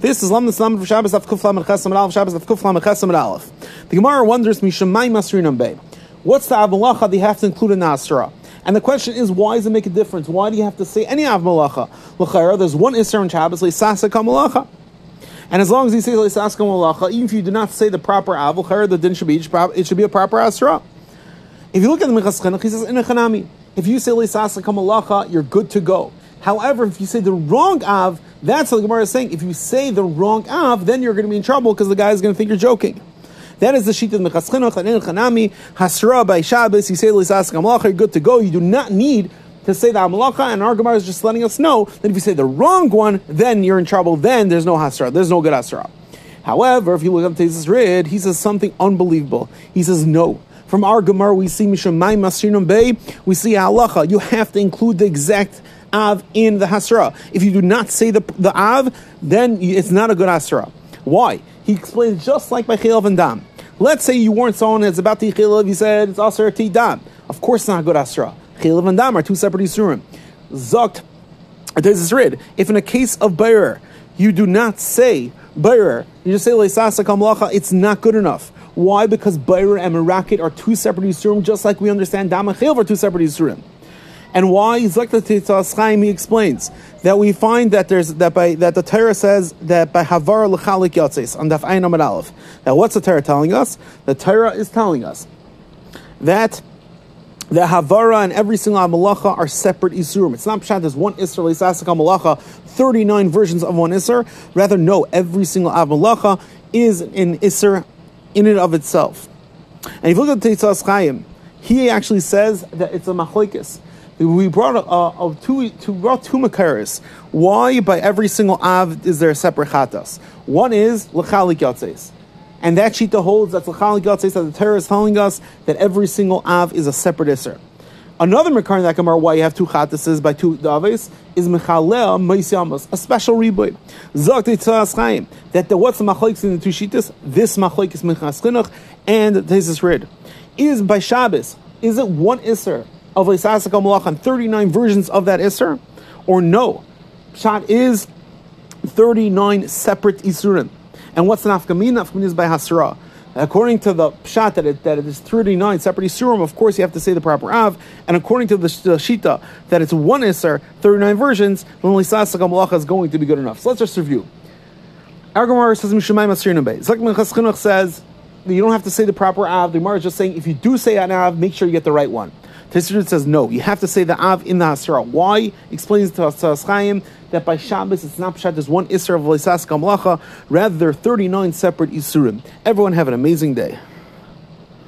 This is Lam Islam for Shabbos of Kuf Lam Chesam Aleph, Shabbos of Kuf Lam Chesam Aleph. The Gemara wonders, Mishamai Masrinam Bey. What's the Av Malacha that have to include in Nasra? And the question is, why does it make a difference? Why do you have to say any Av Malacha? L'chayra, there's one Isser in Shabbos, Le'sasa Malacha. And as long as he says Le'sasa Malacha, even if you do not say the proper Av, L'chayra, the din should be, it should be a proper Asra. If you look at the Minchas Chinuch, he says, Inachanami. If you say Le'sasa Malacha, you're good to go. However, if you say the wrong Av, that's what the Gemara is saying. If you say the wrong Av, then you're going to be in trouble because the guy is going to think you're joking. That is the sheet of Minchas Chinuch and Chanami Hasra by Shabbos. You say Lisas Gamalacha, you're good to go. You do not need to say the Amalacha, and our Gemara is just letting us know that if you say the wrong one, then you're in trouble. Then there's no Hasra. There's no good Hasra. However, if you look up Tesis Rid, he says something unbelievable. He says no. From our Gemara, we see Mishamai Masrinum Bey, we see Halacha. You have to include the exact Av in the Hasra. If you do not say the, the Av, then it's not a good Hasra. Why? He explains just like by Chilv and Dam. Let's say you warned someone that's about to Chilv, you said it's Asr Ti Dam. Of course, it's not a good Hasra. Chilv and Dam are two separate Yisurim. Zokt, this rid. If in a case of Bayer, you do not say Bayer, you just say Leisasa Kamlacha, it's not good enough. Why? Because Bayer and Merakit are two separate Yisurim, just like we understand Dam and Chilv are two separate Yisurim. And why Zakta Chaim, he explains that we find that there's that by that the Torah says that by Havar L'chalik Yatzes on Daf Ayin Amid Aleph. Now what's the Torah telling us? The Torah is telling us that the Havara and every single Malacha are separate Isurim. It's not Pshat, there's one Isra, Lisasaka Malacha, 39 versions of one Isra. Rather, no, every single Av Malacha is an Isra in and of itself. And if you look at the Chaim, he actually says that it's a Machlekes we brought a, a two, two, brought two makaris. Why by every single av is there a separate chatas? One is l'chalik yatzes. And that shita holds that l'chalik yatzes that the Torah is telling us that every single av is a separate iser. Another makar in that why you have two chatases by two daves is mechalea meisyamas, a special riboy. Zok teitzas chaim that the what's the machlekes in the two shitas? This machlek is minchas chinuch and is rid. Is by Shabbos is it one iser of Leisasaka Malach on 39 versions of that Isser? Or no? Pshat is 39 separate Isurim. And what's the nafkamin? Nafkamin is by Hasra. According to the pshat that it, that it is 39 separate isurim, of course you have to say the proper av. And according to the, shita that it's one iser, 39 versions, then lisasaka malacha is going to be good enough. So let's just review. Argamar says Mishamai Masrinam Bey. Zak says you don't have to say the proper av. The Gemara is just saying if you do say an av, make sure you get the right one. Tisrud says no, you have to say the Av in the Hasra. Why? Explains to us Chaim that by Shabbos it's not Pshat, there's one Isra of Leisas Kamlacha, rather there are 39 separate Isurim. Everyone have an amazing day.